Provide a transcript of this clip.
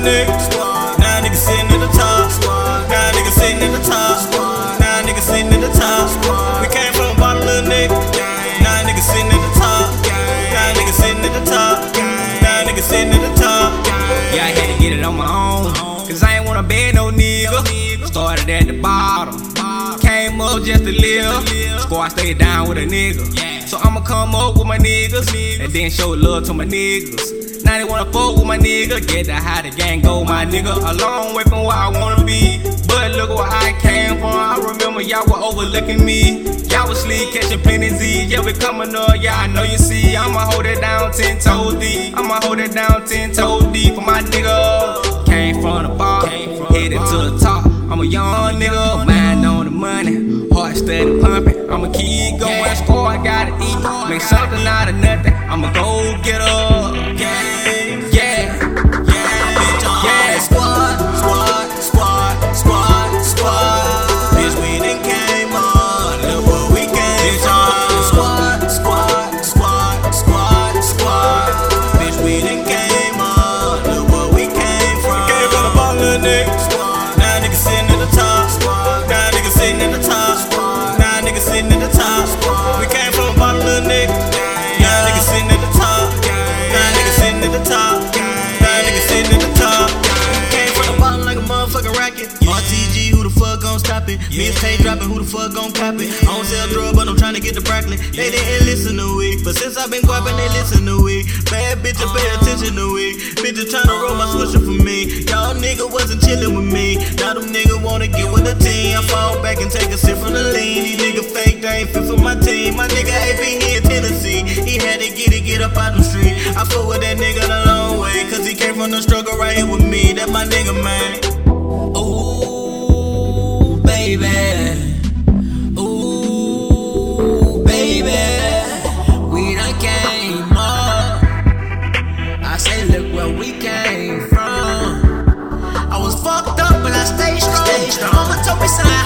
niggas. Now niggas sitting at the top. Now niggas sitting at the top. Now niggas sitting at the top. We came from the bottom, little nigga. Now niggas sitting at the top. Now niggas sitting at the top. Now niggas sitting at the top. Yeah, I had to get it on my own. Cause I ain't wanna beg no nigga. Started at the bottom. Came up just to live. Score, I stay down with a nigga. So I'ma come up with my niggas. And then show love to my niggas. Now they wanna oh fuck with my nigga. Get the how the gang go, my nigga. A long way from where I wanna be. But look where I came from. I remember y'all were overlooking me. Y'all was sleep catching plenty Z. Yeah, we coming up. Yeah, I know you see. I'ma hold it down ten toes deep. I'ma hold it down ten toes deep for my nigga. Came from the bar, headed to the top. I'm a young nigga, mind on the money, heart steady pumping. I'ma keep going, score, I gotta eat. Make something out of nothing. Now niggas sitting at the top. Now niggas sitting at the top. Now niggas sitting at the top. We came from the bottom, little nigga. Now niggas sitting at the top. Now niggas sitting at the top. Now niggas sitting at the top. Came from the bottom like a motherfucking racket. The fuck gon' stop it? Mixtape dropping, who the fuck gon' cop it? I don't sell drugs, but I'm trying to get the broccoli. They didn't listen to it, but since I've been guapping, they listen to it. Bad bitches pay attention to it. Bitches tryna roll my swisher for me. Y'all nigga wasn't chillin' with me. Now them niggas wanna get with the team. I fall back and take a sip from the lean. These niggas fake, they ain't fit for my team. My nigga AP here in Tennessee. He had to get it, get up out the street. I fuck with that nigga the long way, cause he came from the struggle right here with We're so.